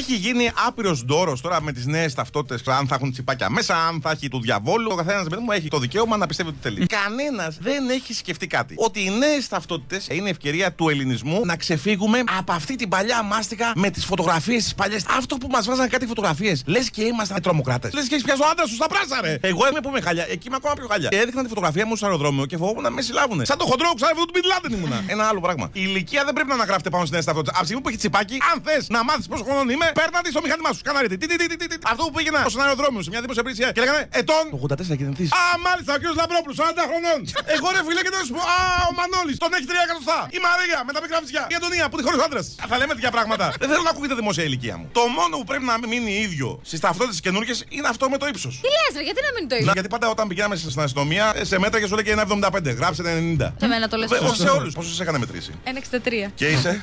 Έχει γίνει άπειρος ντόρος τώρα με τις νέες ταυτότητες. Αν θα έχουν τσιπάκια μέσα, αν θα έχει του διαβόλου. Ο καθένας παιδί μου έχει το δικαίωμα να πιστεύει ό,τι θέλει. Κανένας δεν έχει σκεφτεί κάτι. Ότι οι νέες ταυτότητες είναι ευκαιρία του ελληνισμού να ξεφύγουμε από αυτή την παλιά μάστιγα με τις φωτογραφίες τις παλιές. Αυτό που μας βάζανε κάτι φωτογραφίες. Λες και ήμασταν τρομοκράτες. Λες και σ' έχει πιάσει ο άντρας σου στα πράσα, ρε. Εγώ είμαι που είμαι χάλια. Εκεί είμαι ακόμα πιο χάλια. Και έδειχνα τη φωτογραφία μου στο αεροδρόμιο και φοβόμουν να με συλλάβουνε. Σαν το χοντρό ξάδερφο του Μπιν Λάντεν ήμουνα. Ένα άλλο πράγμα. Η ηλικία δεν πρέπει να αναγράφεται πάνω στις νέες ταυτότητες. Από τη στιγμή που έχει τσιπάκι, αν θες να μάθεις πόσο χρονών είμαι, πέρνα τη στο μηχάνημά σου. Σκανάρετε. Αυτό που πήγαινα στο αεροδρόμιο σε μια δημόσια υπηρεσία και λέγανε ετών. 84 γεννηθή. Α, μάλιστα, ο κ. Λαμπρόπουλος, 40 χρονών. Εγώ ρε φίλε και να σου πω, Α, ο Μανώλης, τον έχει 3 εκατοστά. Η Μαρία με τα μικρά φυσικά. Η Αντωνία που τη χωρίς άντρας. Θα λέμε τέτοια πράγματα. δεν θέλω να ακούγεται δημόσια ηλικία μου. Το μόνο που πρέπει να μείνει ίδιο στις ταυτότητες καινούργιες είναι αυτό με το ύψος. Τι λες, ρε, γιατί να μείνει το ίδιο. Γιατί πάντα όταν πηγαίναμε στην αστυνομία σε μέτρα και σου λέει και ένα 75. Γράψε 90. Σε μένα το λες. Σε όλους. Πόσο σε έκανε μετρήσει. 1,63. Και είσαι;